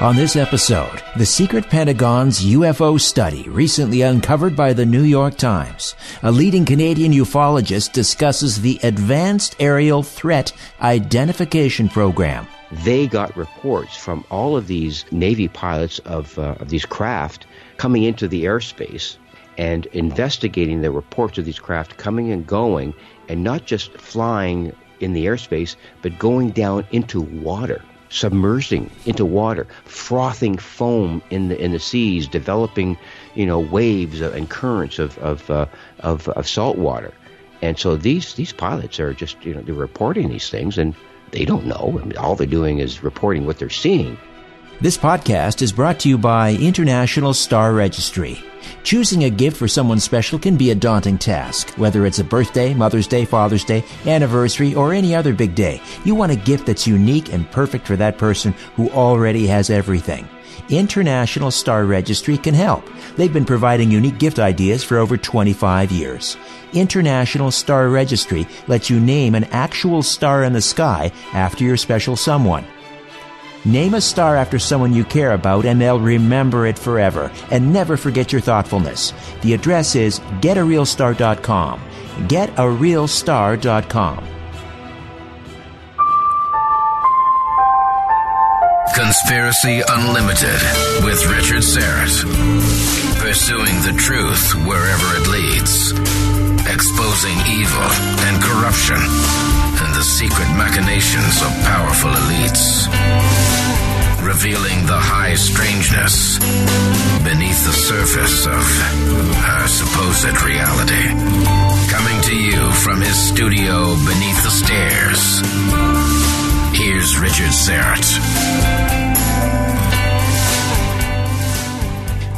On this episode, the secret Pentagon's UFO study recently uncovered by the New York Times. A leading Canadian ufologist discusses the Advanced Aerial Threat Identification Program. They got reports from all of these Navy pilots of, uh, of these craft coming into the airspace and investigating the reports of these craft coming and going and not just flying in the airspace, but going down into water submersing into water, frothing foam in the in the seas, developing you know waves and currents of of uh, of, of salt water. And so these these pilots are just you know they're reporting these things and they don't know. I mean, all they're doing is reporting what they're seeing. This podcast is brought to you by International Star Registry. Choosing a gift for someone special can be a daunting task. Whether it's a birthday, Mother's Day, Father's Day, anniversary, or any other big day, you want a gift that's unique and perfect for that person who already has everything. International Star Registry can help. They've been providing unique gift ideas for over 25 years. International Star Registry lets you name an actual star in the sky after your special someone. Name a star after someone you care about and they'll remember it forever. And never forget your thoughtfulness. The address is getarealstar.com. Getarealstar.com. Conspiracy Unlimited with Richard Syrett. Pursuing the truth wherever it leads. Exposing evil and corruption and the secret machinations of powerful elites. Revealing the high strangeness beneath the surface of her supposed reality. Coming to you from his studio beneath the stairs. Here's Richard Syrett.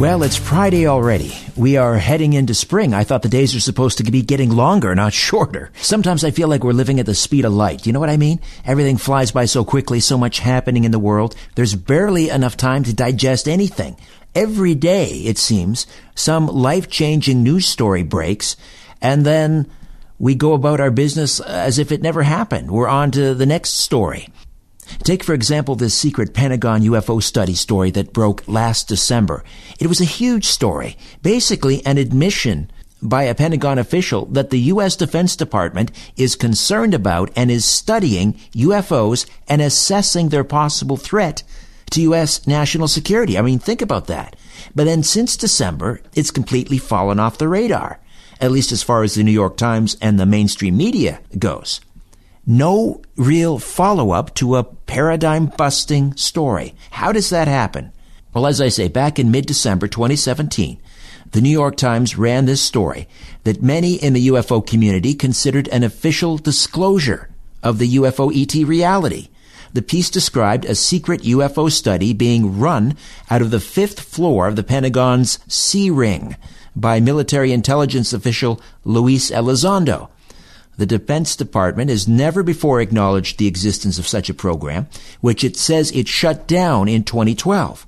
Well, it's Friday already. We are heading into spring. I thought the days are supposed to be getting longer, not shorter. Sometimes I feel like we're living at the speed of light. You know what I mean? Everything flies by so quickly, so much happening in the world. There's barely enough time to digest anything. Every day, it seems, some life-changing news story breaks, and then we go about our business as if it never happened. We're on to the next story. Take, for example, this secret Pentagon UFO study story that broke last December. It was a huge story, basically an admission by a Pentagon official that the U.S. Defense Department is concerned about and is studying UFOs and assessing their possible threat to U.S. national security. I mean, think about that. But then since December, it's completely fallen off the radar, at least as far as the New York Times and the mainstream media goes no real follow up to a paradigm busting story. How does that happen? Well, as I say, back in mid December 2017, the New York Times ran this story that many in the UFO community considered an official disclosure of the UFO ET reality. The piece described a secret UFO study being run out of the fifth floor of the Pentagon's C Ring by military intelligence official Luis Elizondo. The Defense Department has never before acknowledged the existence of such a program, which it says it shut down in 2012.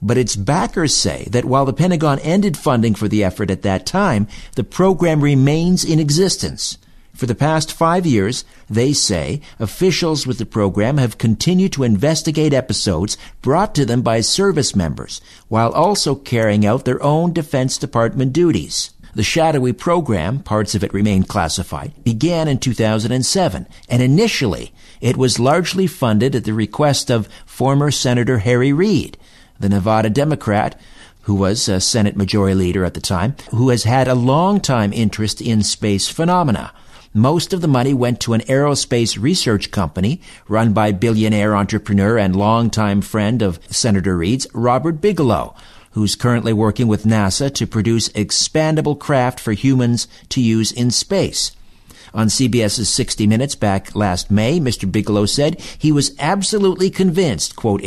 But its backers say that while the Pentagon ended funding for the effort at that time, the program remains in existence. For the past five years, they say, officials with the program have continued to investigate episodes brought to them by service members, while also carrying out their own Defense Department duties. The shadowy program, parts of it remain classified, began in 2007, and initially it was largely funded at the request of former Senator Harry Reid, the Nevada Democrat who was a Senate Majority Leader at the time, who has had a long time interest in space phenomena. Most of the money went to an aerospace research company run by billionaire entrepreneur and longtime friend of Senator Reid's, Robert Bigelow, who's currently working with NASA to produce expandable craft for humans to use in space. On CBS's 60 Minutes back last May, Mr. Bigelow said he was absolutely convinced, quote,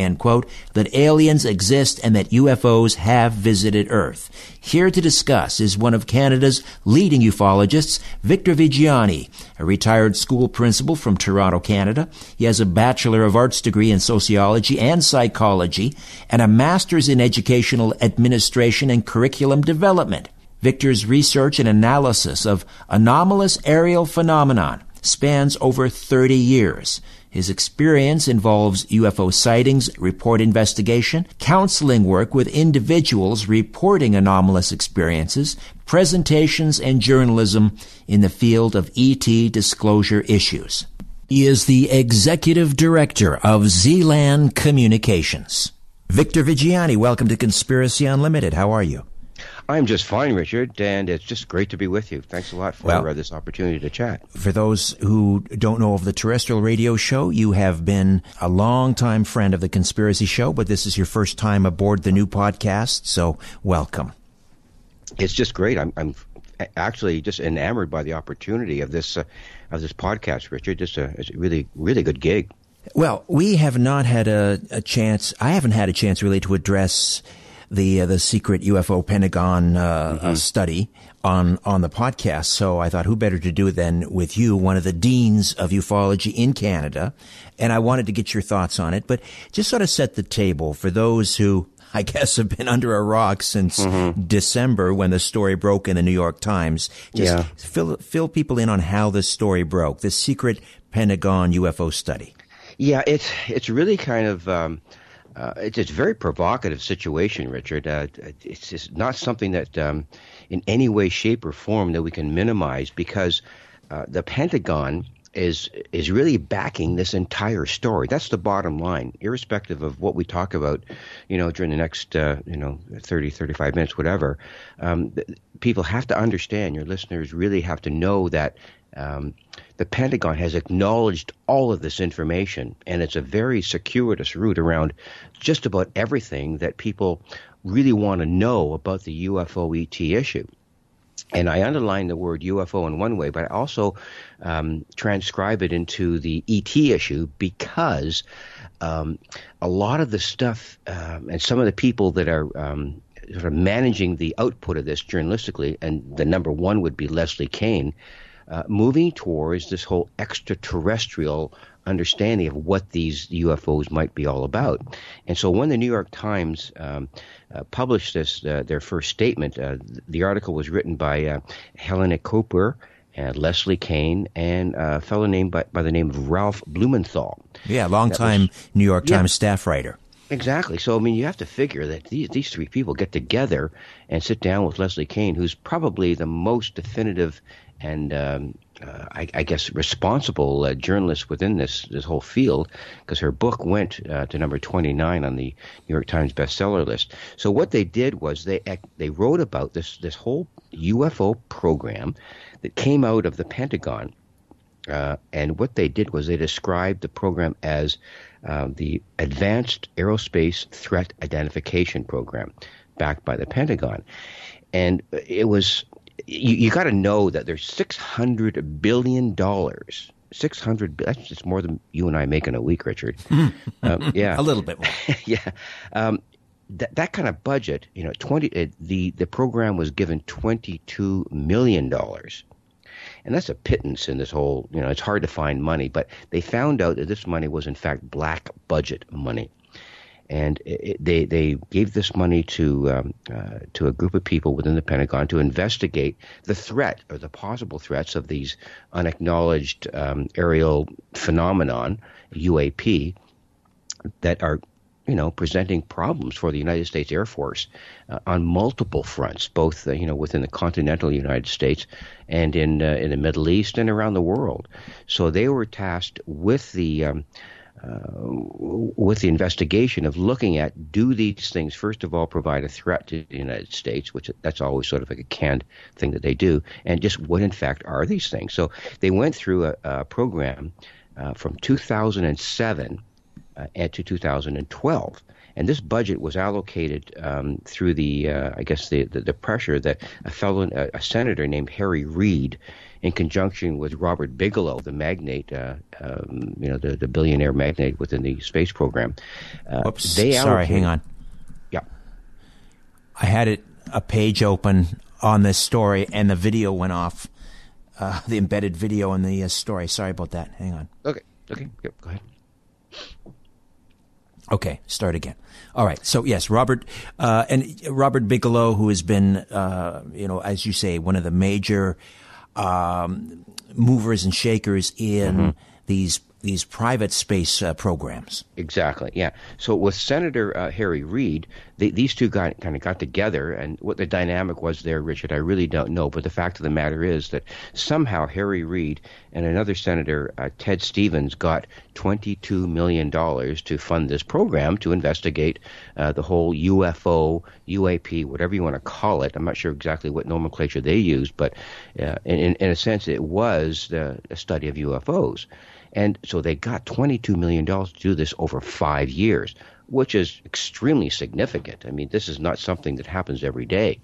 that aliens exist and that UFOs have visited Earth. Here to discuss is one of Canada's leading ufologists, Victor Viggiani, a retired school principal from Toronto, Canada. He has a Bachelor of Arts degree in sociology and psychology and a master's in educational administration and curriculum development. Victor's research and analysis of anomalous aerial phenomenon spans over 30 years. His experience involves UFO sightings, report investigation, counseling work with individuals reporting anomalous experiences, presentations, and journalism in the field of ET disclosure issues. He is the executive director of Zealand Communications. Victor Viggiani, welcome to Conspiracy Unlimited. How are you? I'm just fine, Richard, and it's just great to be with you. Thanks a lot for well, uh, this opportunity to chat. For those who don't know of the terrestrial radio show, you have been a long-time friend of the Conspiracy Show, but this is your first time aboard the new podcast, so welcome. It's just great. I'm, I'm actually just enamored by the opportunity of this uh, of this podcast, Richard. Just a, it's a really, really good gig. Well, we have not had a, a chance. I haven't had a chance really to address the uh, the secret UFO Pentagon uh, mm-hmm. study on on the podcast. So I thought, who better to do it than with you, one of the deans of ufology in Canada, and I wanted to get your thoughts on it. But just sort of set the table for those who. I guess have been under a rock since mm-hmm. December when the story broke in the New York Times. Just yeah. fill fill people in on how this story broke. The secret Pentagon UFO study. Yeah, it's it's really kind of um, uh, it's, it's a very provocative situation, Richard. Uh, it's just not something that, um, in any way, shape, or form, that we can minimize because uh, the Pentagon is is really backing this entire story. That's the bottom line, irrespective of what we talk about, you know, during the next, uh, you know, 30, 35 minutes, whatever. Um, people have to understand. Your listeners really have to know that um, the Pentagon has acknowledged all of this information, and it's a very circuitous route around just about everything that people really want to know about the UFO ET issue. And I underline the word UFO in one way, but I also um, transcribe it into the ET issue because um, a lot of the stuff um, and some of the people that are um, sort of managing the output of this journalistically, and the number one would be Leslie Kean, uh, moving towards this whole extraterrestrial understanding of what these UFOs might be all about. And so when the New York Times um, uh, published this, uh, their first statement, uh, the article was written by uh, Helene Cooper. And Leslie Kean and a fellow named by, by the name of Ralph Blumenthal. Yeah, longtime was, New York Times yeah, staff writer. Exactly. So I mean, you have to figure that these these three people get together and sit down with Leslie Kean, who's probably the most definitive and um, uh, I, I, guess responsible uh, journalist within this this whole field because her book went uh, to number 29 on the New York Times bestseller list. So what they did was they they wrote about this this whole UFO program that came out of the Pentagon. Uh, and what they did was they described the program as uh, the Advanced Aerospace Threat Identification Program, backed by the Pentagon. And it was you, you got to know that there's six hundred billion dollars. Six hundred. That's just more than you and I make in a week, Richard. um, yeah, a little bit more. yeah, um, that that kind of budget. You know, twenty. Uh, the the program was given twenty two million dollars, and that's a pittance in this whole. You know, it's hard to find money, but they found out that this money was in fact black budget money and it, they they gave this money to um, uh, to a group of people within the Pentagon to investigate the threat or the possible threats of these unacknowledged um, aerial phenomenon UAP that are you know presenting problems for the United States Air Force uh, on multiple fronts, both uh, you know within the continental United States and in uh, in the Middle East and around the world. So they were tasked with the um, with the investigation of looking at do these things first of all provide a threat to the United States, which that's always sort of like a canned thing that they do, and just what in fact are these things. So they went through a, a program uh, from 2007 uh, to 2012. And this budget was allocated um, through the, uh, I guess, the, the, the, pressure that a fellow, a, a senator named Harry Reid, in conjunction with Robert Bigelow, the magnate, uh, um, you know, the, the billionaire magnate within the space program. Uh, Oops, they sorry, hang on. Yeah. I had it a page open on this story, and the video went off. Uh, the embedded video in the uh, story. Sorry about that. Hang on. Okay. Okay. Yep. Go ahead. Okay, start again. All right. So yes, Robert uh, and Robert Bigelow, who has been, uh, you know, as you say, one of the major um, movers and shakers in mm-hmm. these these private space uh, programs. Exactly. Yeah. So with Senator uh, Harry Reid, these two got kind of got together, and what the dynamic was there, Richard, I really don't know. But the fact of the matter is that somehow Harry Reid and another senator, uh, Ted Stevens, got twenty-two million dollars to fund this program to investigate uh, the whole UFO, UAP, whatever you want to call it. I'm not sure exactly what nomenclature they used, but uh, in, in, a sense, it was a study of UFOs. And so they got $22 million to do this over five years, which is extremely significant. I mean, this is not something that happens every day.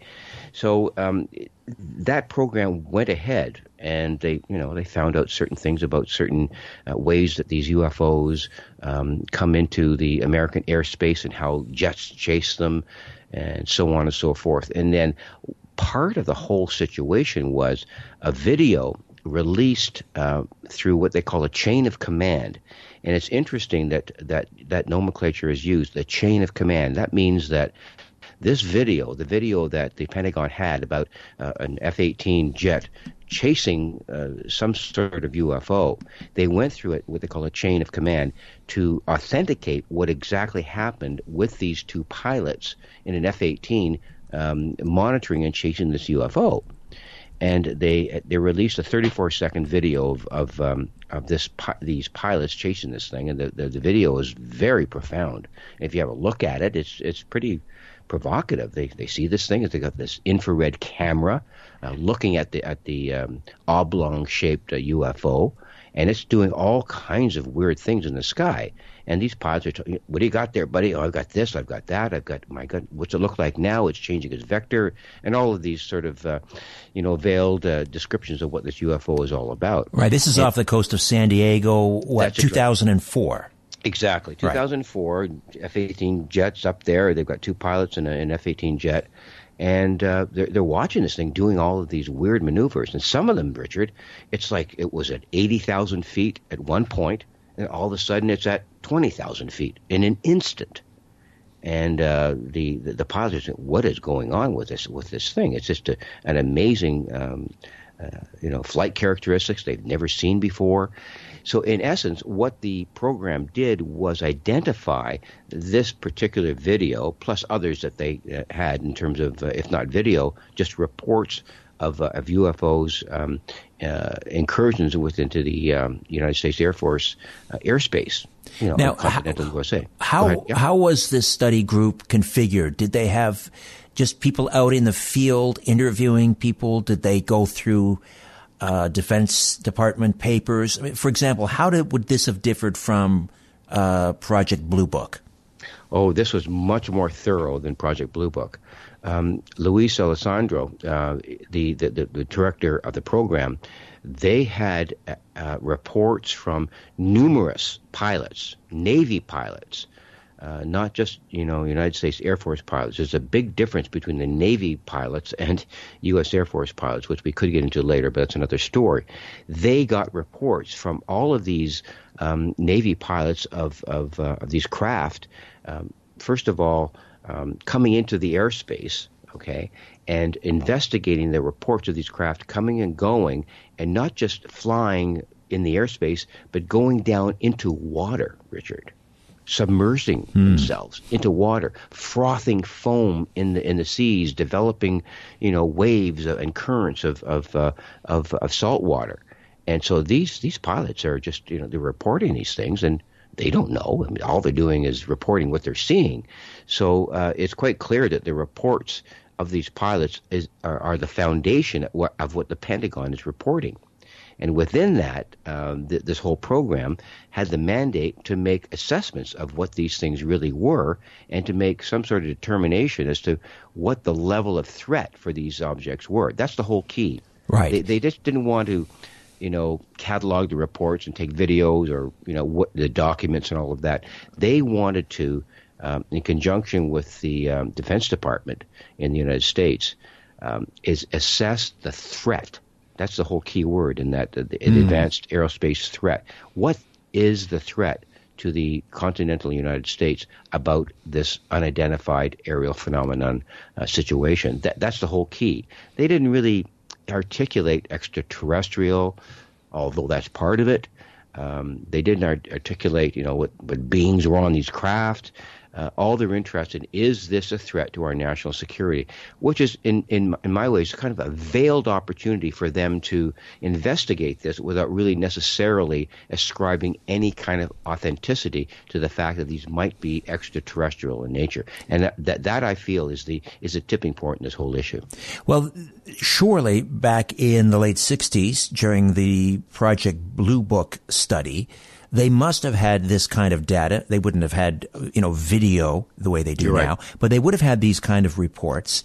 So um, that program went ahead, and they, you know, they found out certain things about certain uh, ways that these UFOs um, come into the American airspace and how jets chase them, and so on and so forth. And then part of the whole situation was a video released uh, through what they call a chain of command. And it's interesting that, that that nomenclature is used, the chain of command. That means that this video, the video that the Pentagon had about uh, an F 18 jet chasing uh, some sort of UFO, they went through it, what they call a chain of command, to authenticate what exactly happened with these two pilots in an F 18 um, monitoring and chasing this UFO and they they released a 34 second video of of, um, of this these pilots chasing this thing, and the, the, the video is very profound. if you have a look at it, it's it's pretty provocative. They they see this thing, they got this infrared camera uh, looking at the at the um, oblong shaped uh, UFO, and it's doing all kinds of weird things in the sky. And these pods are, t- what do you got there, buddy? Oh, I've got this, I've got that, I've got, my God, what's it look like now? It's changing its vector, and all of these sort of, uh, you know, veiled uh, descriptions of what this UFO is all about. Right. This is and, off the coast of San Diego, what, 2004? Exactly. 2004, right. F 18 jets up there. They've got two pilots and an F 18 jet. And uh, they're, they're watching this thing doing all of these weird maneuvers. And some of them, Richard, it's like it was at 80,000 feet at one point all of a sudden it's at 20,000 feet in an instant. And uh, the, the, the pilots, what is going on with this with this thing? It's just a, an amazing, um, uh, you know, flight characteristics they've never seen before. So, in essence, what the program did was identify this particular video, plus others that they uh, had in terms of, uh, if not video, just reports of, uh, of UFOs um, uh, incursions within to the um, United States Air Force uh, airspace. You know, now, continental how, USA. How yeah. how was this study group configured? Did they have just people out in the field interviewing people? Did they go through uh, Defense Department papers? I mean, for example, how did, would this have differed from uh, Project Blue Book? Oh, this was much more thorough than Project Blue Book um, Luis Elizondo, uh, the, the, the, director of the program, they had uh, uh, reports from numerous pilots, Navy pilots, uh, not just you know United States Air Force pilots. There's a big difference between the Navy pilots and U.S. Air Force pilots, which we could get into later, but that's another story. They got reports from all of these um, Navy pilots of of, uh, of these craft. Um, first of all, um, coming into the airspace, okay, and investigating the reports of these craft coming and going, and not just flying in the airspace, but going down into water, Richard submersing hmm. themselves into water, frothing foam in the in the seas, developing you know waves and currents of of uh, of, of salt water. And so these these pilots are just you know they're reporting these things and they don't know. I mean, all they're doing is reporting what they're seeing. So uh, it's quite clear that the reports of these pilots is are, are the foundation of what the Pentagon is reporting. And within that, um, th- this whole program had the mandate to make assessments of what these things really were and to make some sort of determination as to what the level of threat for these objects were. That's the whole key. Right. They, they just didn't want to, you know, catalog the reports and take videos or, you know, what the documents and all of that. They wanted to, um, in conjunction with the um, Defense Department in the United States, um, is assess the threat that's the whole key word in that the, mm. advanced aerospace threat. What is the threat to the continental United States about this unidentified aerial phenomenon uh, situation? That, that's the whole key. They didn't really articulate extraterrestrial, although that's part of it. Um, they didn't art- articulate, you know, what, what beings were on these craft uh, all they're interested in is this a threat to our national security, which is in in in my ways kind of a veiled opportunity for them to investigate this without really necessarily ascribing any kind of authenticity to the fact that these might be extraterrestrial in nature, and that that, that I feel is the is a tipping point in this whole issue. Well, surely back in the late '60s during the Project Blue Book study they must have had this kind of data. They wouldn't have had, you know, video the way they do You're now, right. but they would have had these kind of reports.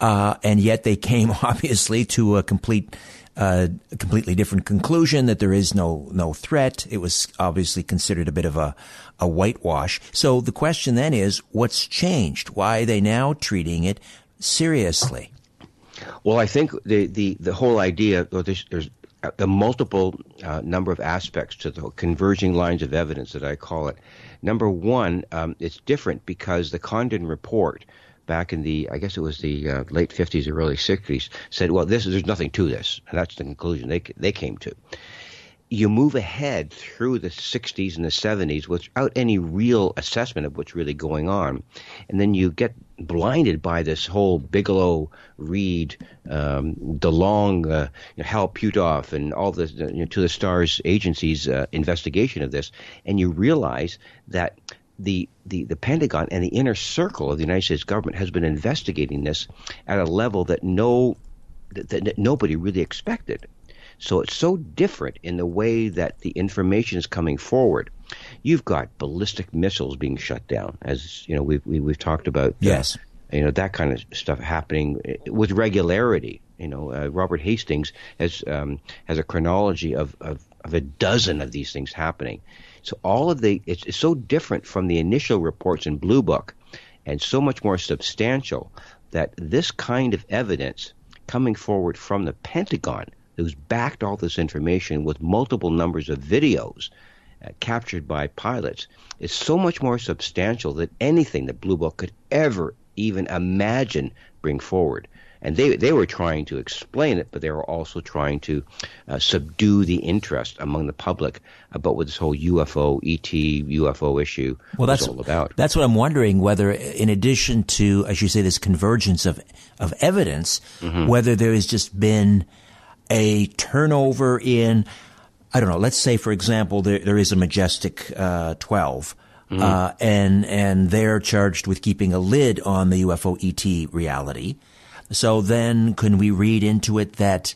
Uh, and yet they came obviously to a complete, uh, completely different conclusion that there is no, no threat. It was obviously considered a bit of a, a whitewash. So the question then is, what's changed? Why are they now treating it seriously? Well, I think the, the, the whole idea, there's, there's a multiple uh, number of aspects to the converging lines of evidence that I call it. Number one, um, it's different because the Condon report back in the, I guess it was the uh, late 50s or early 60s, said, well, this there's nothing to this. And that's the conclusion they, they came to you move ahead through the 60s and the 70s without any real assessment of what's really going on. And then you get blinded by this whole Bigelow, Reid, um, DeLonge, uh, you know, Hal Puthoff, and all the you know, to the stars agencies' uh, investigation of this. And you realize that the, the, the Pentagon and the inner circle of the United States government has been investigating this at a level that no that, that nobody really expected. So it's so different in the way that the information is coming forward. You've got ballistic missiles being shut down, as you know we've we, have we have talked about. Uh, yes, you know that kind of stuff happening with regularity. You know, uh, Robert Hastings has um, has a chronology of, of of a dozen of these things happening. So all of the it's, it's so different from the initial reports in Blue Book, and so much more substantial that this kind of evidence coming forward from the Pentagon who's backed all this information with multiple numbers of videos captured by pilots is so much more substantial than anything that Blue Book could ever even imagine bring forward. And they, they were trying to explain it, but they were also trying to uh, subdue the interest among the public about what this whole UFO, ET, UFO issue well, was that's, all about. That's what I'm wondering, whether in addition to, as you say, this convergence of, of evidence, mm-hmm. whether there has just been – a turnover in, I don't know, let's say, for example, there, there is a Majestic uh, 12. Mm-hmm. Uh, and and they're charged with keeping a lid on the UFO ET reality. So then, can we read into it that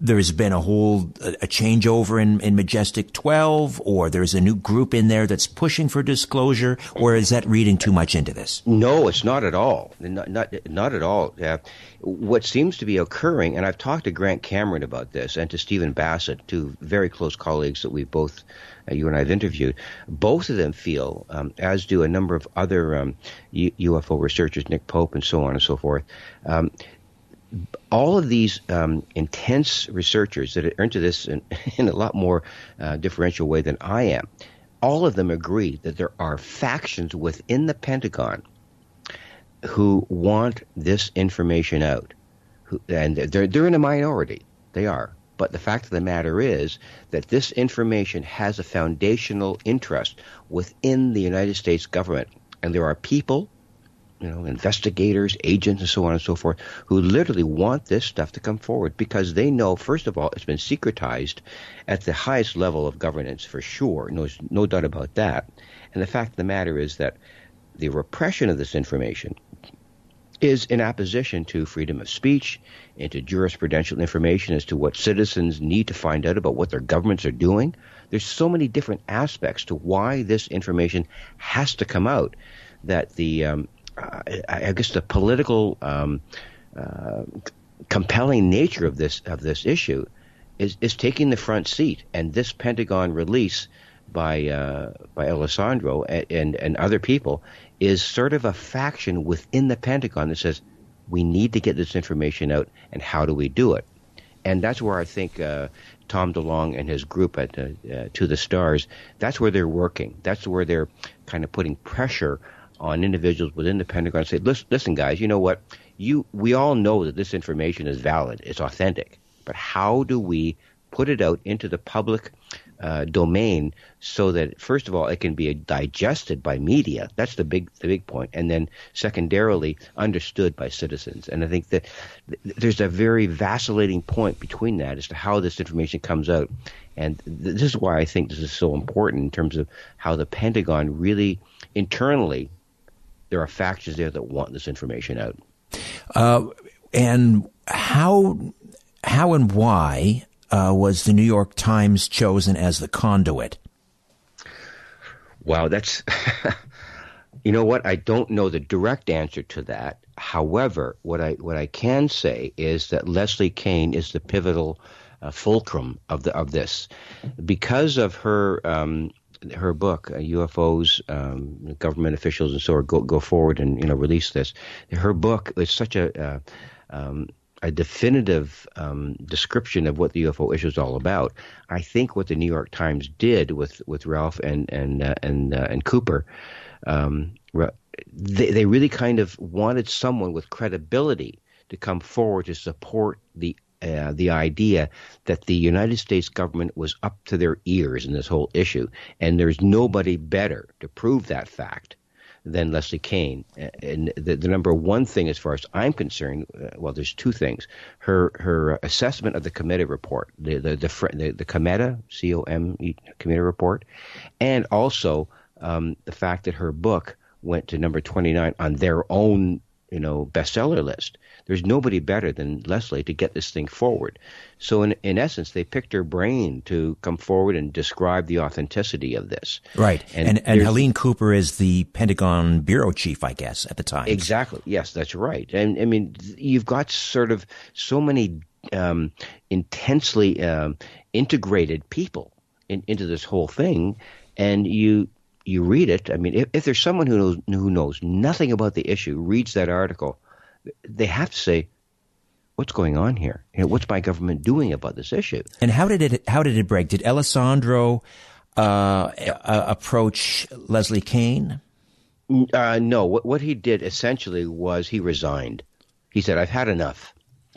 there's been a whole a changeover in, in Majestic 12, or there's a new group in there that's pushing for disclosure, or is that reading too much into this? No, it's not at all. Not not, not at all. Uh, what seems to be occurring, and I've talked to Grant Cameron about this, and to Stephen Bassett, two very close colleagues that we both, uh, you and I have interviewed. Both of them feel, um, as do a number of other um, U- UFO researchers, Nick Pope and so on and so forth. Um, all of these um, intense researchers that are into this in, in a lot more uh, differential way than I am all of them agree that there are factions within the Pentagon who want this information out. Who, and they're, they're in a minority. They are. But the fact of the matter is that this information has a foundational interest within the United States government. And there are people, you know, investigators, agents, and so on and so forth, who literally want this stuff to come forward because they know, first of all, it's been secretized at the highest level of governance for sure. No, no doubt about that. And the fact of the matter is that the repression of this information is in opposition to freedom of speech and to jurisprudential information as to what citizens need to find out about what their governments are doing. There's so many different aspects to why this information has to come out that the, um, I guess, the political um, uh, compelling nature of this of this issue is is taking the front seat, and this Pentagon release by uh, by Elizondo and, and, and other people is sort of a faction within the Pentagon that says we need to get this information out, and how do we do it? And that's where I think uh, Tom DeLonge and his group at uh, uh, To the Stars, that's where they're working. That's where they're kind of putting pressure on individuals within the Pentagon. Say, listen, listen, guys, you know what? You, we all know that this information is valid, it's authentic, but how do we put it out into the public uh, domain so that first of all it can be digested by media? That's the big the big point. And then secondarily understood by citizens. And i think that th- there's a very vacillating point between that as to how this information comes out. And th- this is why i think this is so important in terms of how the pentagon really internally there are factions there that want this information out uh, and how how and why uh, was the New York Times chosen as the conduit? Wow, that's. you know what? I don't know the direct answer to that. However, what I what I can say is that Leslie Kean is the pivotal uh, fulcrum of the of this, because of her um, her book, uh, UFOs, um, government officials, and so on, go go forward and you know release this. Her book is such a uh, um, a definitive um, description of what the UFO issue is all about. I think what the New York Times did with, with Ralph and and uh, and uh, and Cooper, um, they they really kind of wanted someone with credibility to come forward to support the uh, the idea that the United States government was up to their ears in this whole issue, and there's nobody better to prove that fact than Leslie Kean. And the, the, number one thing, as far as I'm concerned, uh, well, there's two things: her her assessment of the Cometa report, the the the, the, the Cometa C O M E Cometa report, and also um, the fact that her book went to number 29 on their own you know bestseller list. There's nobody better than Leslie to get this thing forward. So in in essence, they picked her brain to come forward and describe the authenticity of this. Right, and and, and Helene Cooper is the Pentagon bureau chief, I guess, at the time. Exactly. Yes, that's right. And I mean, you've got sort of so many um, intensely um, integrated people in, into this whole thing, and you you read it. I mean, if, if there's someone who knows who knows nothing about the issue, reads that article, they have to say, "What's going on here? You know, what's my government doing about this issue?" And how did it how did it break? Did Elizondo uh, uh, approach Leslie Kean? Uh, no. What what he did essentially was he resigned. He said, "I've had enough."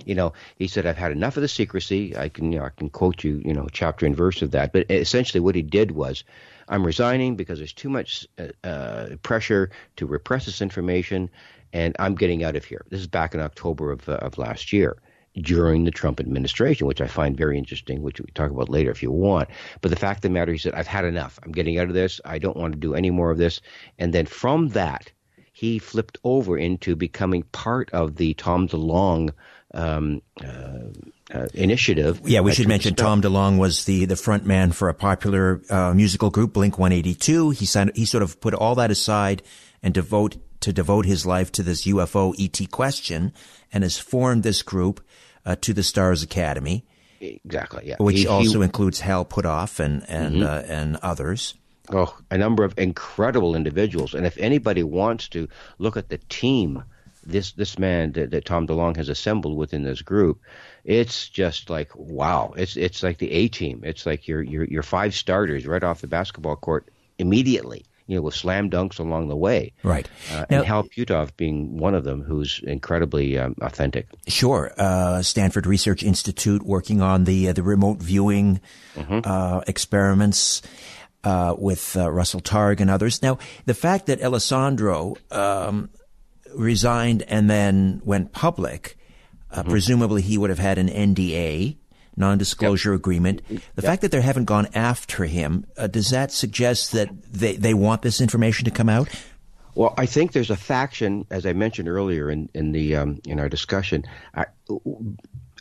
You know, he said, "I've had enough of the secrecy." I can you know, I can quote you, you know, chapter and verse of that. But essentially, what he did was I'm resigning because there's too much uh, uh, pressure to repress this information, and I'm getting out of here. This is back in October of, uh, of last year during the Trump administration, which I find very interesting, which we talk about later if you want. But the fact of the matter, he said, I've had enough. I'm getting out of this. I don't want to do any more of this. And then from that, he flipped over into becoming part of the Tom DeLonge um, uh, uh, initiative. Yeah, we should mention Tom DeLonge was the the front man for a popular uh, musical group, Blink One Eighty Two. He signed, he sort of put all that aside and devote to devote his life to this UFO ET question, and has formed this group uh, to the Stars Academy. Exactly. Yeah. Which he, also he, includes Hal Puthoff and and mm-hmm. Uh, and others. Oh, a number of incredible individuals. And if anybody wants to look at the team this this man that, that Tom DeLonge has assembled within this group, it's just like wow. It's it's like the A team. It's like your your your five starters right off the basketball court immediately you know, with slam dunks along the way. Right. Uh, now, and Hal Puthoff being one of them who's incredibly um, authentic. Sure. Uh, Stanford Research Institute working on the, uh, the remote viewing mm-hmm. Uh, experiments. Uh, with uh, Russell Targ and others. Now, the fact that Elizondo um, resigned and then went public, mm-hmm. presumably he would have had an NDA non-disclosure yep. agreement. The yep. fact that they haven't gone after him, uh, does that suggest that they, they want this information to come out? Well, I think there's a faction, as I mentioned earlier in in the um, in our discussion. I,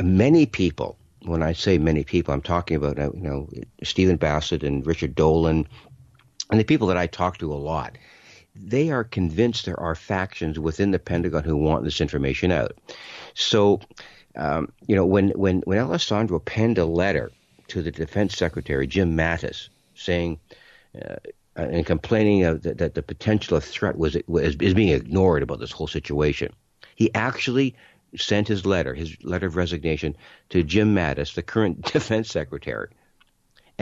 many people, when I say many people, I'm talking about uh, you know Stephen Bassett and Richard Dolan, and the people that I talk to a lot. They are convinced there are factions within the Pentagon who want this information out. So um, you know, when, when, when Elizondo penned a letter to the Defense Secretary, Jim Mattis, saying uh, and complaining of the, that the potential of threat was, was is being ignored about this whole situation, he actually sent his letter, his letter of resignation, to Jim Mattis, the current Defense Secretary.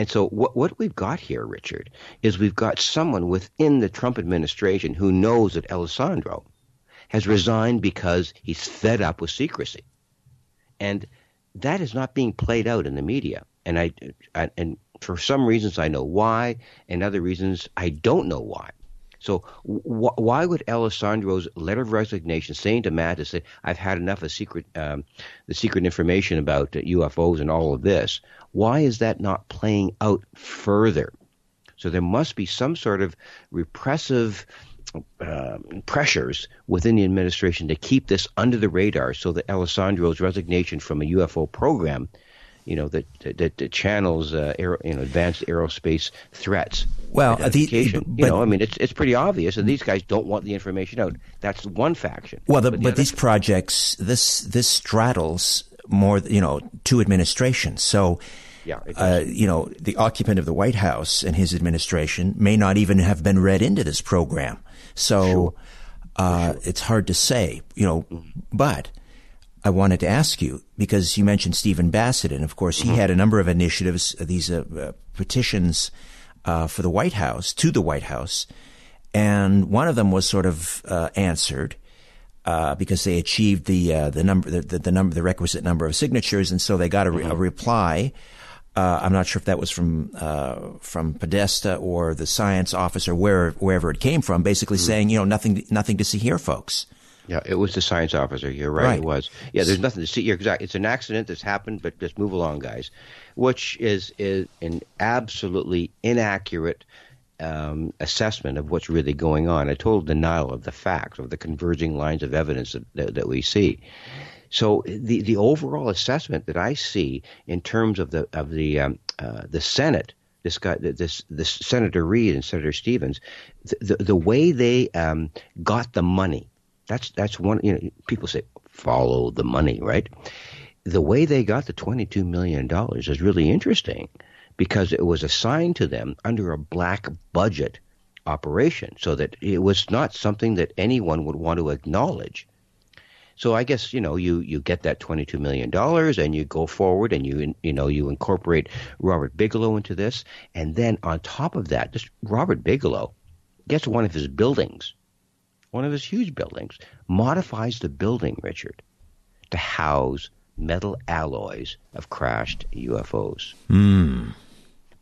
And so what what we've got here, Richard, is we've got someone within the Trump administration who knows that Elizondo has resigned because he's fed up with secrecy and that is not being played out in the media. And I, I and for some reasons I know why, and other reasons I don't know why. So wh- why would Elizondo's letter of resignation saying to Mattis that I've had enough of secret, um, the secret information about uh, UFOs and all of this? Why is that not playing out further? So there must be some sort of repressive uh, pressures within the administration to keep this under the radar so that Elizondo's resignation from a UFO program, you know, that that, that channels uh, aer- you know advanced aerospace threats. Well, the, you know, I mean, it's it's pretty obvious, and these guys don't want the information out. That's one faction. Well, the, but, the but these projects, this this straddles more, you know, two administrations. So yeah, uh, you know, the occupant of the White House and his administration may not even have been read into this program. So sure. Uh, sure. it's hard to say, you know, mm-hmm. but I wanted to ask you because you mentioned Stephen Bassett, and of course he mm-hmm. had a number of initiatives, uh, these uh, uh, petitions uh, for the White House to the White House, and one of them was sort of uh, answered. because they achieved the the number the, the, number the requisite number of signatures, and so they got a, re- mm-hmm. a reply uh, I'm not sure if that was from uh, from Podesta or the science officer, where wherever it came from, basically mm-hmm. saying, you know, nothing nothing to see here, folks. Yeah, it was the science officer. You're right, right. It was. Yeah, there's nothing to see. You're exactly. It's an accident that's happened, but just move along, guys. Which is is an absolutely inaccurate um, assessment of what's really going on. A total denial of the facts, of the converging lines of evidence that, that, that we see. So the the overall assessment that I see in terms of the of the um, uh, the Senate, this guy, this this Senator Reid and Senator Stevens, the the, the way they um, got the money. That's that's one. You know, people say follow the money, right? The way they got the twenty two million dollars is really interesting because it was assigned to them under a black budget operation, so that it was not something that anyone would want to acknowledge. So I guess you know you you get that twenty two million dollars and you go forward and you you know you incorporate Robert Bigelow into this, and then on top of that, just Robert Bigelow gets one of his buildings, one of his huge buildings, modifies the building, Richard, to house metal alloys of crashed UFOs. Hmm.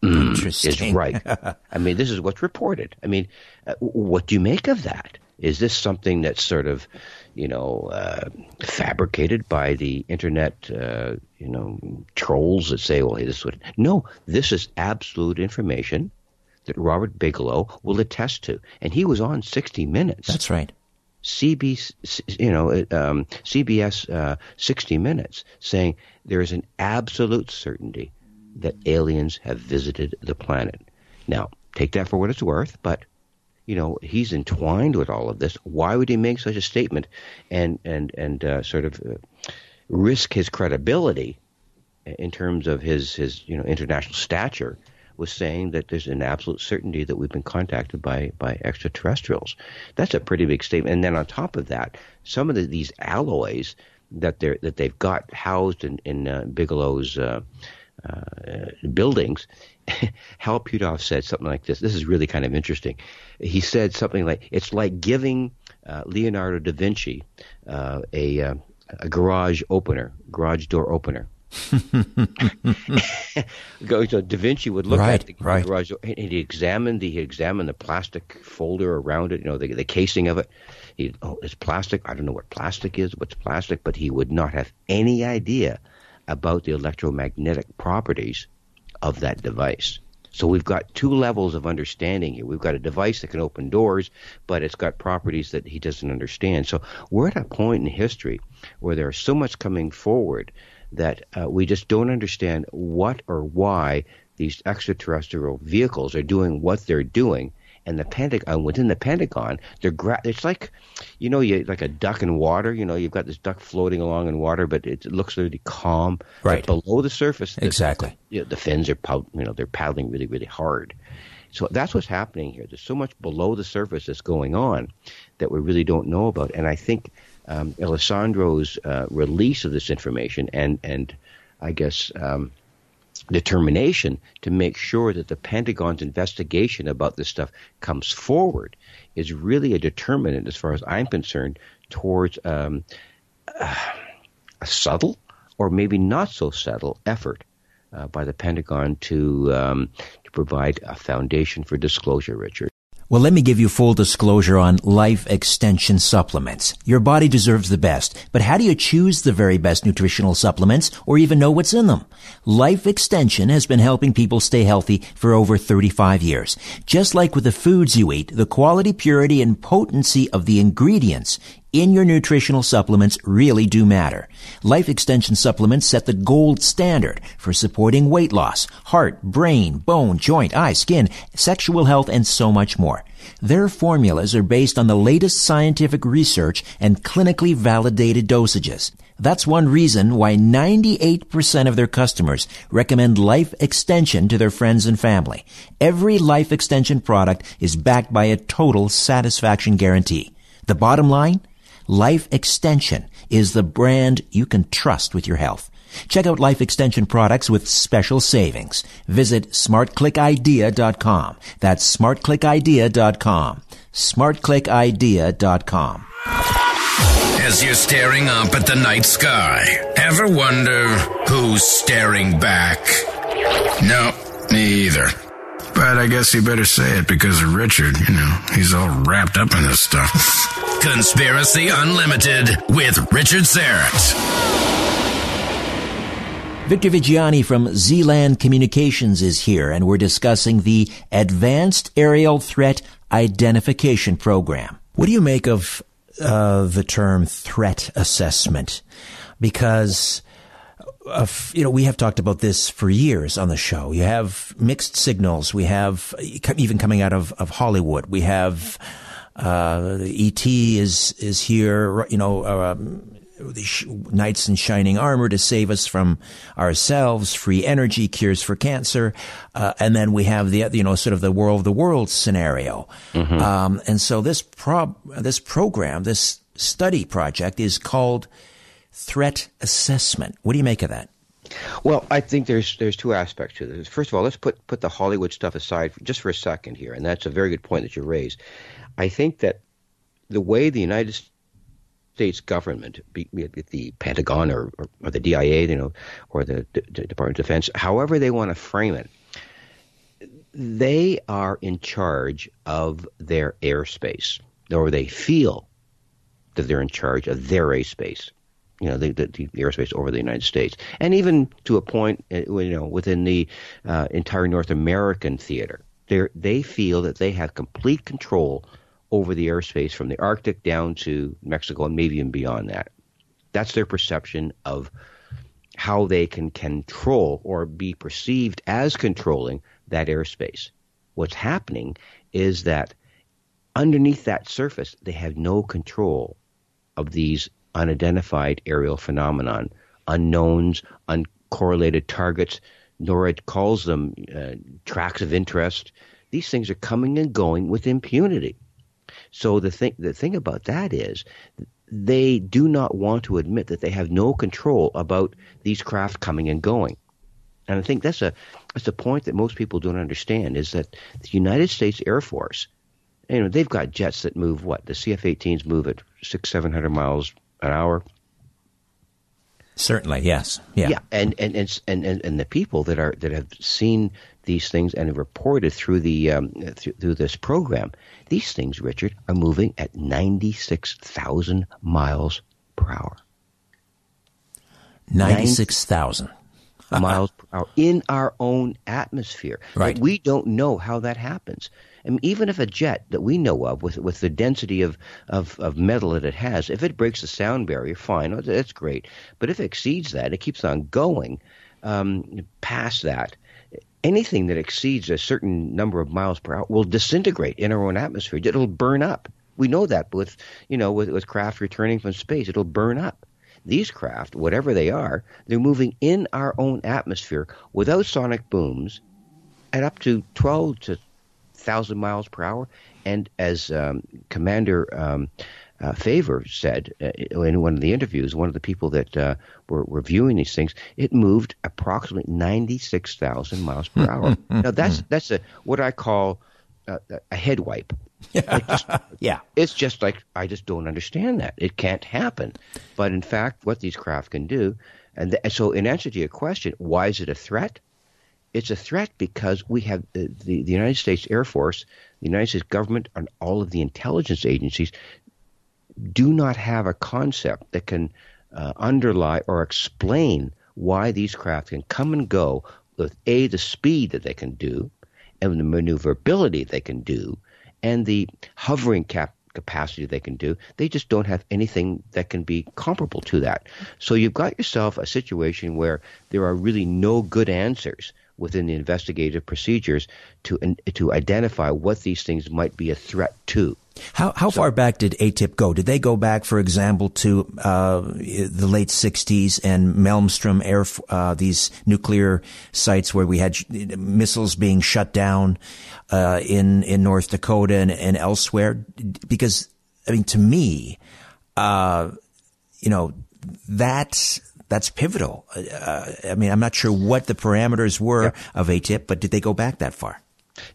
Mm, Interesting. Is right. I mean, this is what's reported. I mean, uh, what do you make of that? Is this something that's sort of, you know, uh, fabricated by the internet, uh, you know, trolls that say, well, hey, this would. No, this is absolute information that Robert Bigelow will attest to. And he was on 60 Minutes. That's right. CBS, you know, um, CBS uh, 60 Minutes saying there is an absolute certainty that aliens have visited the planet. Now, take that for what it's worth, but you know he's entwined with all of this. Why would he make such a statement and and and uh, sort of uh, risk his credibility in terms of his his you know international stature? Was saying that there's an absolute certainty that we've been contacted by by extraterrestrials. That's a pretty big statement. And then on top of that, some of the, these alloys that they that they've got housed in in uh, Bigelow's uh, uh, buildings. Hal Puthoff said something like this. This is really kind of interesting. He said something like, "It's like giving uh, Leonardo da Vinci uh, a uh, a garage opener, garage door opener." Go so uh, Da Vinci would look right, at the right. garage door and he examined the he examined the plastic folder around it, you know, the, the casing of it. He oh, it's plastic. I don't know what plastic is. What's plastic? But he would not have any idea about the electromagnetic properties of that device. So we've got two levels of understanding here. We've got a device that can open doors, but it's got properties that he doesn't understand. So we're at a point in history where there's so much coming forward that uh, we just don't understand what or why these extraterrestrial vehicles are doing what they're doing. And the Pentagon, within the Pentagon, they're gra- it's like, you know, you like a duck in water. You know, you've got this duck floating along in water, but it, looks really calm. Right. But below the surface, the- Exactly. you know, the fins are, pow- you know, they're paddling really, really hard. So that's what's happening here. There's so much below the surface that's going on that we really don't know about. And I think um, Elizondo's uh, release of this information and and I guess um, determination to make sure that the Pentagon's investigation about this stuff comes forward is really a determinant, as far as I'm concerned, towards um, uh, a subtle or maybe not so subtle effort uh, by the Pentagon to um, to provide a foundation for disclosure, Richard. Well, let me give you full disclosure on life extension supplements. Your body deserves the best, but how do you choose the very best nutritional supplements or even know what's in them? Life extension has been helping people stay healthy for over 35 years. Just like with the foods you eat, the quality, purity, and potency of the ingredients in your nutritional supplements really do matter. Life extension supplements set the gold standard for supporting weight loss, heart, brain, bone, joint, eye, skin, sexual health, and so much more. Their formulas are based on the latest scientific research and clinically validated dosages. That's one reason why 98% of their customers recommend life extension to their friends and family. Every life extension product is backed by a total satisfaction guarantee. The bottom line? Life Extension is the brand you can trust with your health. Check out Life Extension products with special savings. Visit smartclickidea.com. That's smartclickidea.com. smartclickidea.com. As you're staring up at the night sky, ever wonder who's staring back? No, me either. But I guess you better say it because of Richard. You know, he's all wrapped up in this stuff. Conspiracy Unlimited with Richard Syrett. Victor Viggiani from Zland Communications is here, and we're discussing the Advanced Aerial Threat Identification Program. What do you make of uh, the term threat assessment? Because you know, we have talked about this for years on the show. You have mixed signals. We have even coming out of, of Hollywood. We have uh, ET is is here. You know, the sh- knights in shining armor to save us from ourselves. Free energy cures for cancer, uh, and then we have the you know sort of the war of the world scenario. Um, and so this prob this program, this study project, is called threat assessment. What do you make of that? Well, I think there's there's two aspects to this. First of all, let's put put the Hollywood stuff aside for, just for a second here, and that's a very good point that you raised. I think that the way the United States government, be it the Pentagon or, or, or the DIA, you know, or the D- Department of Defense, however they want to frame it, they are in charge of their airspace, or they feel that they're in charge of their airspace you know, the, the, the, airspace over the United States, and even to a point, uh, you know, within the uh, entire North American theater, they they feel that they have complete control over the airspace from the Arctic down to Mexico and maybe even beyond that. That's their perception of how they can control or be perceived as controlling that airspace. What's happening is that underneath that surface, they have no control of these unidentified aerial phenomenon, unknowns, uncorrelated targets. NORAD calls them uh, tracks of interest. These things are coming and going with impunity. So the thing, the thing about that is, they do not want to admit that they have no control about these craft coming and going. And I think that's a that's a point that most people don't understand is that the United States Air Force, you know, they've got jets that move what the CF-18s move at six seven hundred miles an hour. Certainly, yes, yeah, yeah, and and and and and the people that are that have seen these things and have reported through the um, through, through this program, these things, Richard, are moving at ninety six thousand miles per hour. Ninety six thousand miles per hour in our own atmosphere. Right. we don't know how that happens. Even if a jet that we know of, with with the density of, of, of metal that it has, if it breaks the sound barrier, fine, oh, that's great. But if it exceeds that, it keeps on going um, past that. Anything that exceeds a certain number of miles per hour will disintegrate in our own atmosphere. It'll burn up. We know that with you know with, with craft returning from space, it'll burn up. These craft, whatever they are, they're moving in our own atmosphere without sonic booms at up to 12 to thousand miles per hour. And as um, Commander um, uh, Fravor said uh, in one of the interviews, one of the people that uh, were, were viewing these things, it moved approximately ninety six thousand miles per hour. now that's that's a what I call a, a head wipe. just, yeah, it's just like I just don't understand that. It can't happen. But in fact, what these craft can do, and th- so in answer to your question, why is it a threat? It's a threat because we have the, the, the, United States Air Force, the United States government, and all of the intelligence agencies do not have a concept that can uh, underlie or explain why these craft can come and go with a the speed that they can do, and the maneuverability they can do, and the hovering cap capacity they can do. They just don't have anything that can be comparable to that. So you've got yourself a situation where there are really no good answers within the investigative procedures to to identify what these things might be a threat to. How how so, far back did ATIP go? Did they go back, for example, to uh, the late '60s and Malmstrom air uh, these nuclear sites where we had missiles being shut down uh, in in North Dakota and, and, elsewhere? Because I mean, to me, uh, you know, that that's pivotal. Uh, I mean, I'm not sure what the parameters were yeah. of ATIP, but did they go back that far?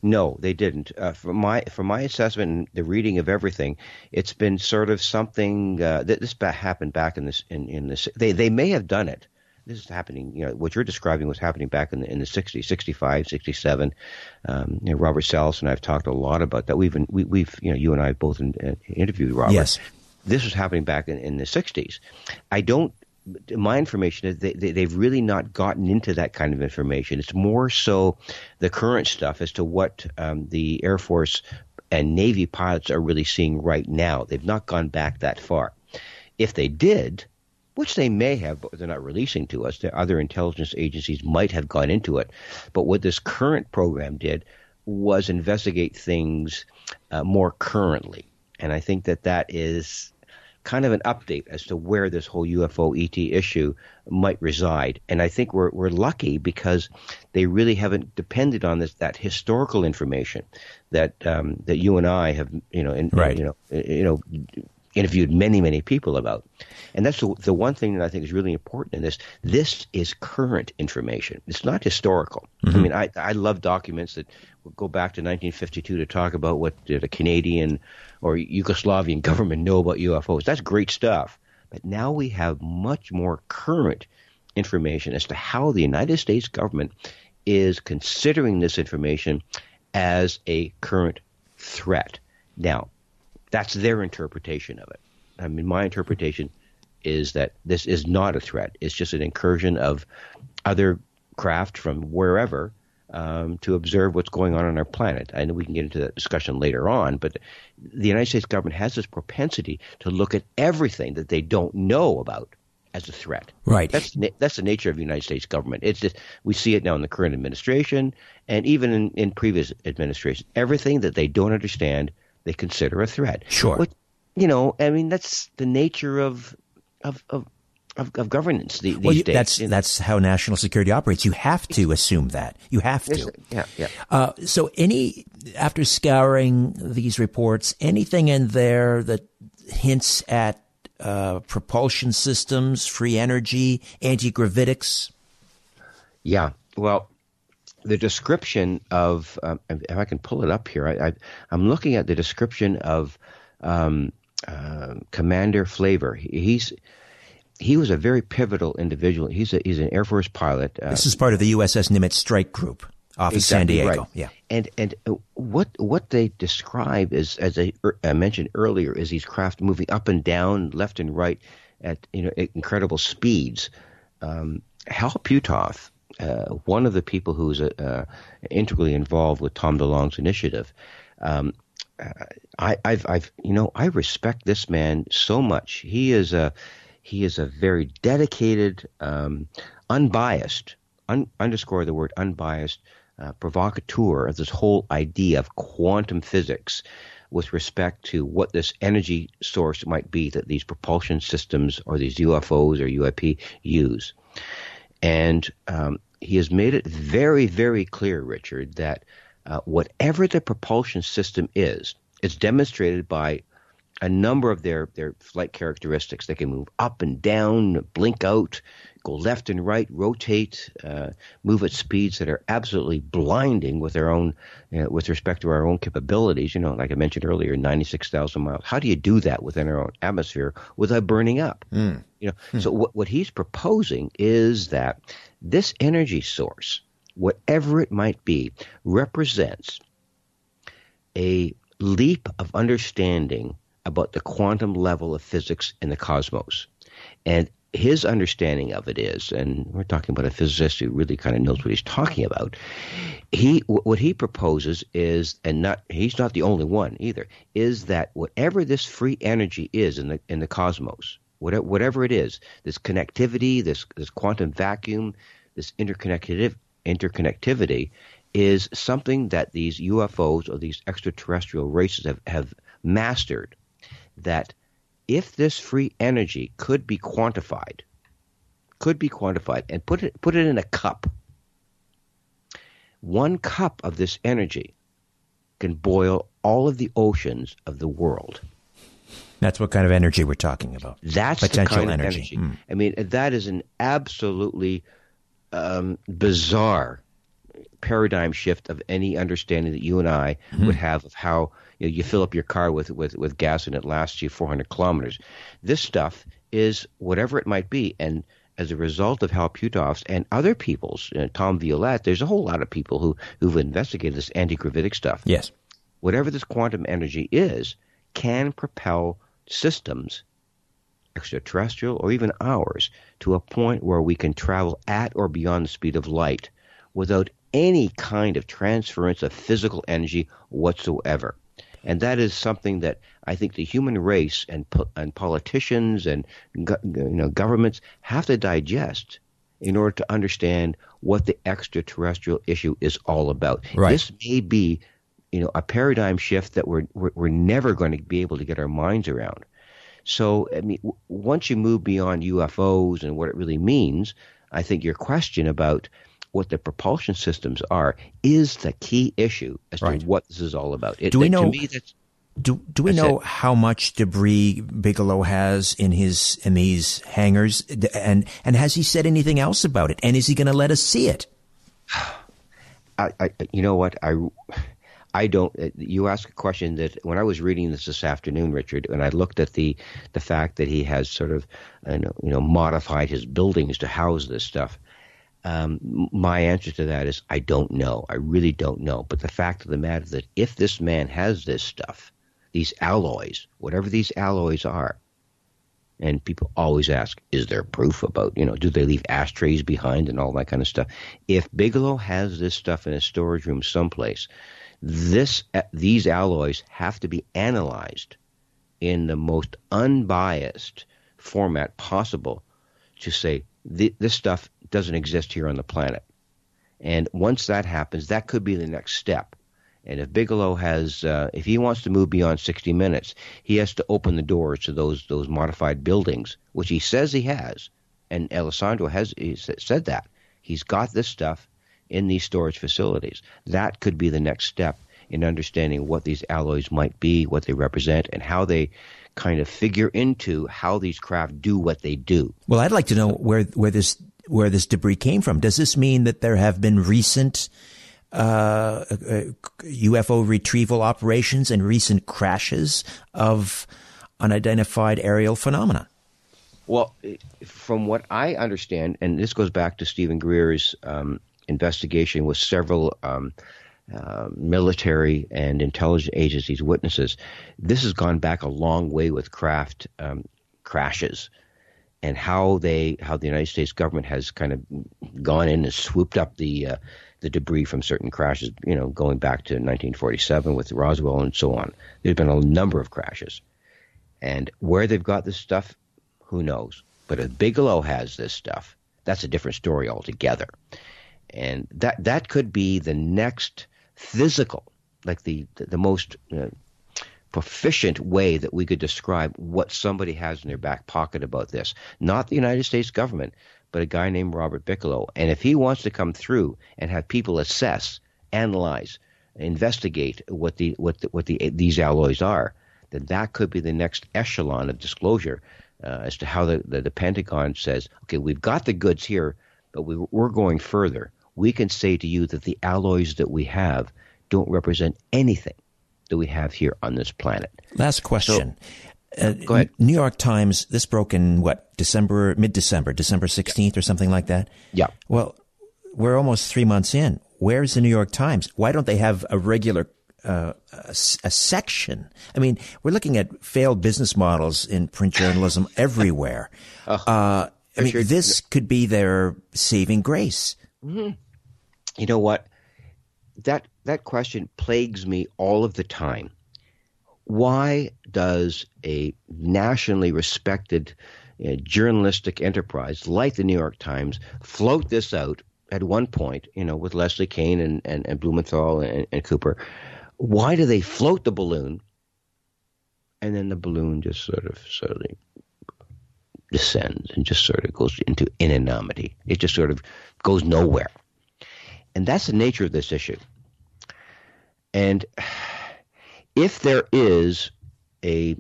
No, they didn't. Uh, from my from my assessment and the reading of everything, it's been sort of something uh, that this happened back in this in, in this. They they may have done it. This is happening. You know what you're describing was happening back in the in the 60s, 65, 67. Um, you know, Robert Salas and I've talked a lot about that. We've been, we, we've you know you and I both in, uh, interviewed Robert. Yes this was happening back in, in the 60s. I don't my information is they, they, have really not gotten into that kind of information. It's more so the current stuff as to what um, the Air Force and Navy pilots are really seeing right now. They've not gone back that far. If they did, which they may have, but they're not releasing to us, the other intelligence agencies might have gone into it. But what this current program did was investigate things uh, more currently. And I think that that is kind of an update as to where this whole UFO ET issue might reside. And I think we're we're lucky because they really haven't depended on this that historical information that um, that you and I have you know in, right. you know you know interviewed many many people about. And that's the, the one thing that I think is really important in this. This is current information. It's not historical. Mm-hmm. I mean, I I love documents that go back to 1952 to talk about what the Canadian or Yugoslavian government know about UFOs. That's great stuff. But now we have much more current information as to how the United States government is considering this information as a current threat. Now, that's their interpretation of it. I mean, my interpretation is that this is not a threat. It's just an incursion of other craft from wherever um, to observe what's going on on our planet. I know we can get into that discussion later on, but the United States government has this propensity to look at everything that they don't know about as a threat. Right. That's that's the nature of the United States government. It's just we see it now in the current administration and even in, in previous administrations. Everything that they don't understand, they consider a threat. Sure. Which, you know, I mean, that's the nature of of, of of, of governance these well, you, days. That's that's how national security operates. You have to assume that. You have to. Yeah, yeah. Uh, so, any after scouring these reports, anything in there that hints at uh, propulsion systems, free energy, anti gravitics? Yeah, Well, the description of, um, if I can pull it up here, I, am looking at the description of um, uh, Commander Fravor. He's he was a very pivotal individual. He's a, he's an Air Force pilot. Uh, this is part of the USS Nimitz Strike Group off exactly of San Diego. Right. Yeah, and and uh, what what they describe is, as I, er, I mentioned earlier, is these craft moving up and down, left and right, at you know incredible speeds. Um, Hal Puthoff, uh, one of the people who's uh, integrally involved with Tom DeLonge's initiative, um, I, have I've, you know, I respect this man so much. He is a, he is a very dedicated, um, unbiased, un, underscore the word unbiased, uh, provocateur of this whole idea of quantum physics with respect to what this energy source might be that these propulsion systems or these UFOs or UIP use. And um, he has made it very, very clear, Richard, that uh, whatever the propulsion system is, it's demonstrated by a number of their, their flight characteristics. They can move up and down, blink out, go left and right, rotate, uh, move at speeds that are absolutely blinding with their own, uh, with respect to our own capabilities. You know, like I mentioned earlier, ninety-six thousand miles. How do you do that within our own atmosphere without burning up? Mm. You know, mm. so what what he's proposing is that this energy source, whatever it might be, represents a leap of understanding about the quantum level of physics in the cosmos. And his understanding of it is, and we're talking about a physicist who really kind of knows what he's talking about. He, what he proposes is, and not he's not the only one either, is that whatever this free energy is in the in the cosmos, whatever, whatever it is, this connectivity, this this quantum vacuum, this interconnectivity, interconnectivity, is something that these UFOs or these extraterrestrial races have, have mastered. That if this free energy could be quantified, could be quantified and put it put it in a cup. One cup of this energy can boil all of the oceans of the world. That's what kind of energy we're talking about. That's potential kind energy. Of energy. Mm. I mean, that is an absolutely um, bizarre paradigm shift of any understanding that you and I mm-hmm. would have of how you, know, you fill up your car with, with, with gas and it lasts you 400 kilometers. This stuff is whatever it might be. And as a result of Hal Puthoff's and other people's, uh, Tom Violette, there's a whole lot of people who, who've investigated this anti gravitic stuff. Yes. Whatever this quantum energy is, can propel systems, extraterrestrial or even ours, to a point where we can travel at or beyond the speed of light without any kind of transference of physical energy whatsoever. And that is something that I think the human race and and politicians and you know governments have to digest in order to understand what the extraterrestrial issue is all about. Right. This may be, you know, a paradigm shift that we're, we're we're never going to be able to get our minds around. So, I mean, w- once you move beyond UFOs and what it really means, I think your question about what the propulsion systems are is the key issue as right. to what this is all about. It, do we know? do do we know it. how much debris Bigelow has in his in these hangars, and and has he said anything else about it? And is he going to let us see it? I, I, you know what I. I don't. Uh, you ask a question that when I was reading this this afternoon, Richard, and I looked at the the fact that he has sort of, you know, you know modified his buildings to house this stuff. Um, my answer to that is I don't know. I really don't know. But the fact of the matter is that if this man has this stuff, these alloys, whatever these alloys are, and people always ask, is there proof about, you know, do they leave ashtrays behind and all that kind of stuff? If Bigelow has this stuff in a storage room someplace, this these alloys have to be analyzed in the most unbiased format possible to say this stuff doesn't exist here on the planet. And once that happens, that could be the next step. And if Bigelow has, uh, if he wants to move beyond 60 minutes, he has to open the doors to those those modified buildings, which he says he has. And Elizondo has said that he's got this stuff in these storage facilities. That could be the next step in understanding what these alloys might be, what they represent, and how they kind of figure into how these craft do what they do. Well, I'd like to know where where this where this debris came from. Does this mean that there have been recent uh, UFO uh, retrieval operations and recent crashes of unidentified aerial phenomena? Well, from what I understand, and this goes back to Steven Greer's um, investigation with several um, uh, military and intelligence agencies' witnesses, this has gone back a long way with craft um, crashes and how they how the United States government has kind of gone in and swooped up the uh, the debris from certain crashes, you know, going back to 1947 with Roswell and so on. There's been a number of crashes. And where they've got this stuff, who knows? But if Bigelow has this stuff, that's a different story altogether. And that that could be the next physical, like the the, the most uh, proficient way that we could describe what somebody has in their back pocket about this. Not the United States government, but a guy named Robert Bigelow. And if he wants to come through and have people assess, analyze, investigate what the what the, what the, these alloys are, then that could be the next echelon of disclosure uh, as to how the, the, the Pentagon says, okay, we've got the goods here, but we, we're going further. We can say to you that the alloys that we have don't represent anything that we have here on this planet. Last question. So, uh, go ahead. New York Times. This broke in what December, mid December, December sixteenth, or something like that. Yeah. Well, we're almost three months in. Where's the New York Times? Why don't they have a regular uh, a, a, section? I mean, we're looking at failed business models in print journalism everywhere. Oh, uh, I mean, sure. this could be their saving grace. Mm-hmm. You know what? That that question plagues me all of the time. Why does a nationally respected journalistic enterprise like the New York Times float this out at one point, you know, with Leslie Kean and, and, and Blumenthal and, and Cooper? Why do they float the balloon and then the balloon just sort of slowly descends and just sort of goes into inanimity? It just sort of goes nowhere. And that's the nature of this issue. And if there is a,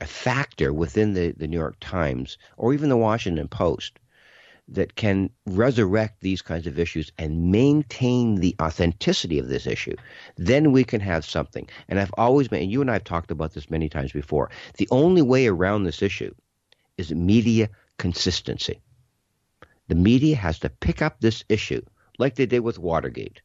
a factor within the, the New York Times or even the Washington Post that can resurrect these kinds of issues and maintain the authenticity of this issue, then we can have something. And I've always been, and you and I have talked about this many times before, the only way around this issue is media consistency. The media has to pick up this issue like they did with Watergate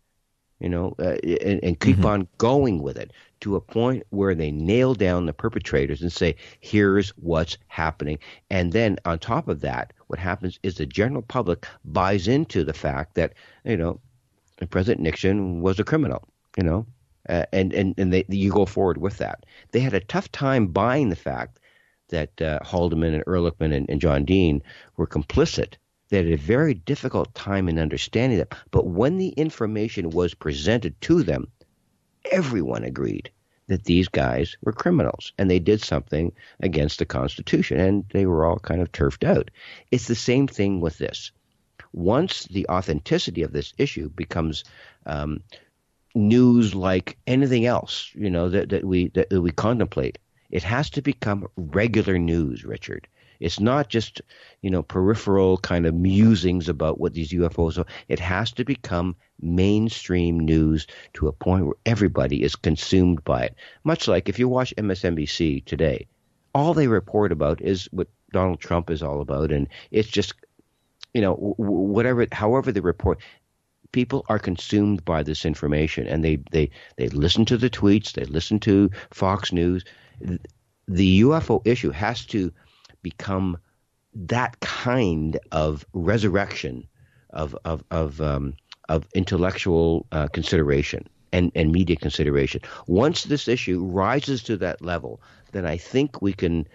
you know, uh, and, and, keep mm-hmm. on going with it to a point where they nail down the perpetrators and say, here's what's happening. And then on top of that, what happens is the general public buys into the fact that, you know, President Nixon was a criminal, you know, uh, and, and, and they, you go forward with that. They had a tough time buying the fact that uh, Haldeman and Ehrlichman and, and John Dean were complicit they had a very difficult time in understanding that. But when the information was presented to them, everyone agreed that these guys were criminals and they did something against the Constitution and they were all kind of turfed out. It's the same thing with this. Once the authenticity of this issue becomes um, news like anything else, you know, that, that we that we contemplate, it has to become regular news, Richard. It's not just, you know, peripheral kind of musings about what these UFOs are. It has to become mainstream news to a point where everybody is consumed by it. Much like if you watch MSNBC today, all they report about is what Donald Trump is all about, and it's just, you know, whatever, however they report, people are consumed by this information and they, they, they listen to the tweets, they listen to Fox News. The UFO issue has to become that kind of resurrection of of of um, of intellectual uh, consideration and, and media consideration. Once this issue rises to that level, then I think we can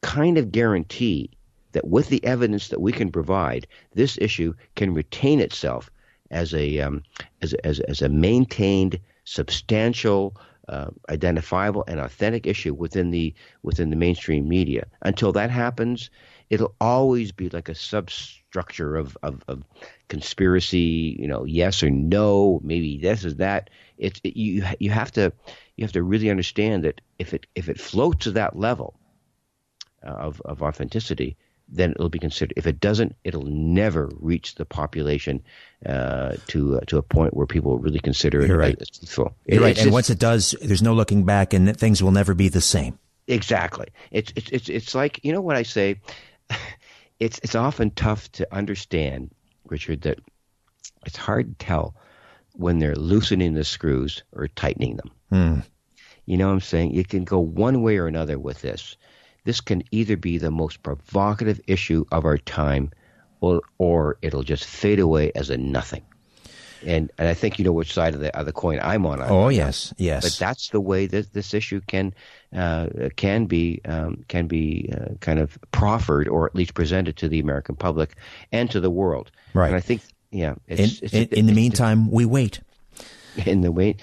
kind of guarantee that with the evidence that we can provide, this issue can retain itself as a um, as, as as a maintained substantial uh, identifiable and authentic issue within the within the mainstream media. Until that happens, it'll always be like a substructure of, of, of conspiracy. You know, yes or no, maybe this is that. It's it, you you have to you have to really understand that if it if it floats to that level uh, of of authenticity, then it'll be considered. If it doesn't, it'll never reach the population uh, to uh, to a point where people really consider it You're right. as. You're It- right. And once it does, there's no looking back, and things will never be the same. Exactly. It's it's it's it's like you know what I say. It's it's often tough to understand, Richard, that it's hard to tell when they're loosening the screws or tightening them. You know what I'm saying? It can go one way or another with this. This can either be the most provocative issue of our time, or or it'll just fade away as a nothing. And and I think you know which side of the of the coin I'm on. Oh yes, yes. But that's the way that this issue can uh, can be um, can be uh, kind of proffered or at least presented to the American public and to the world. Right. And I think yeah. in, It's, it's, in, in the it's- meantime, we wait. in the way,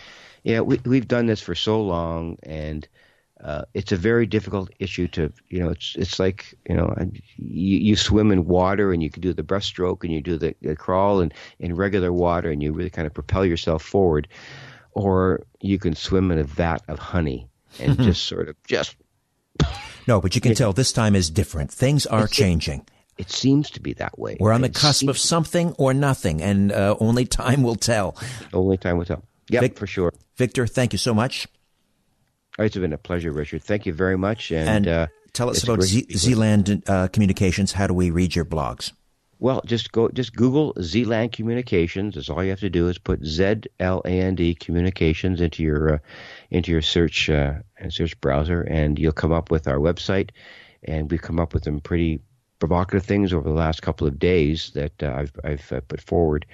yeah, we we've done this for so long, and uh, it's a very difficult issue to you know. It's it's like you know, you, you swim in water and you can do the breaststroke and you do the, the crawl and in regular water and you really kind of propel yourself forward, or you can swim in a vat of honey and just sort of just. No, but you can tell this time is different. Things are changing. It seems to be that way. We're on the It cusp of something or nothing, and uh, only time will tell. Only time will tell. Yeah, Vic- for sure. Victor, thank you so much. It's been a pleasure, Richard. Thank you very much. And, And uh, tell us about great Z- to be with Zland uh, Communications. How do we read your blogs? Well, just go, just Google Zland Communications. That's all you have to do is put Z L A N D Communications into your uh, into your search uh, search browser, and you'll come up with our website. And we've come up with some pretty provocative things over the last couple of days that uh, I've I've uh, put forward,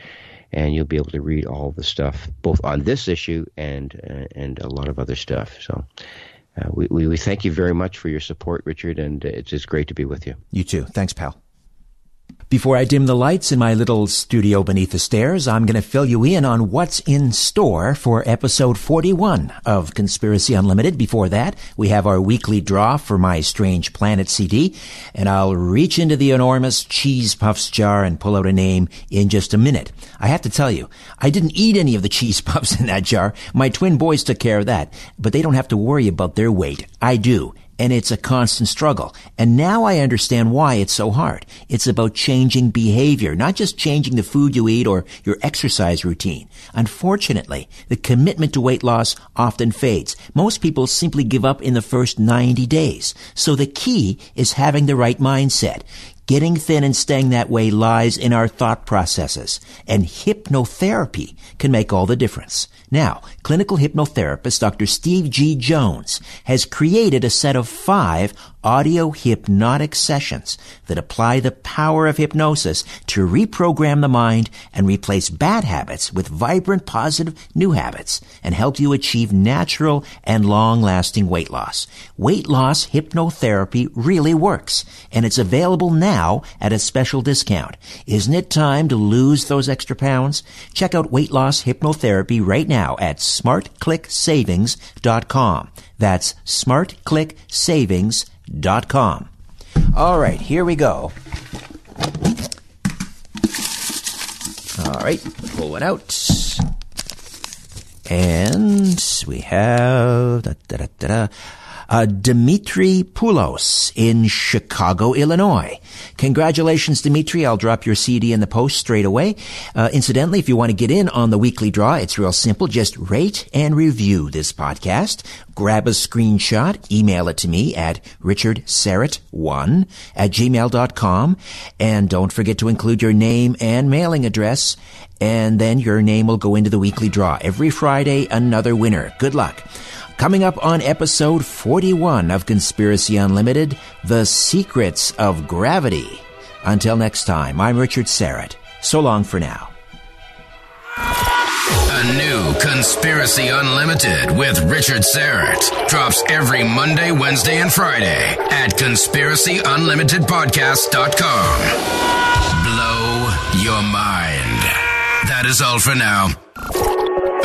and you'll be able to read all the stuff both on this issue and uh, and a lot of other stuff. So. Uh, we, we, thank you very much for your support, Richard, and it's just great to be with you. You too. Thanks, pal. Before I dim the lights in my little studio beneath the stairs, I'm going to fill you in on what's in store for episode 41 of Conspiracy Unlimited. Before that, we have our weekly draw for my Strange Planet CD, and I'll reach into the enormous Cheese Puffs jar and pull out a name in just a minute. I have to tell you, I didn't eat any of the cheese puffs in that jar. My twin boys took care of that, but they don't have to worry about their weight. I do and it's a constant struggle. And now I understand why it's so hard. It's about changing behavior, not just changing the food you eat or your exercise routine. Unfortunately, the commitment to weight loss often fades. Most people simply give up in the first 90 days. So the key is having the right mindset. Getting thin and staying that way lies in our thought processes, and hypnotherapy can make all the difference. Now, clinical hypnotherapist Dr. Steve G. Jones has created a set of five audio hypnotic sessions that apply the power of hypnosis to reprogram the mind and replace bad habits with vibrant, positive new habits and help you achieve natural and long-lasting weight loss. Weight loss hypnotherapy really works, and it's available now at a special discount. Isn't it time to lose those extra pounds? Check out weight loss hypnotherapy right now at smartclicksavings.com. That's smartclicksavings.com. All right, here we go. All right, pull one out. And we have da, da, da, uh, Dimitri Poulos in Chicago, Illinois. Congratulations, Dimitri. I'll drop your CD in the post straight away. Uh, incidentally, if you want to get in on the weekly draw, it's real simple. Just rate and review this podcast. Grab a screenshot, email it to me at richardsarrett1 at gmail.com. And don't forget to include your name and mailing address. And then your name will go into the weekly draw. Every Friday, another winner. Good luck. Coming up on episode 41 of Conspiracy Unlimited, The Secrets of Gravity. Until next time, I'm Richard Syrett. So long for now. A new Conspiracy Unlimited with Richard Syrett drops every Monday, Wednesday, and Friday at conspiracyunlimitedpodcast.com. Blow your mind. That is all for now.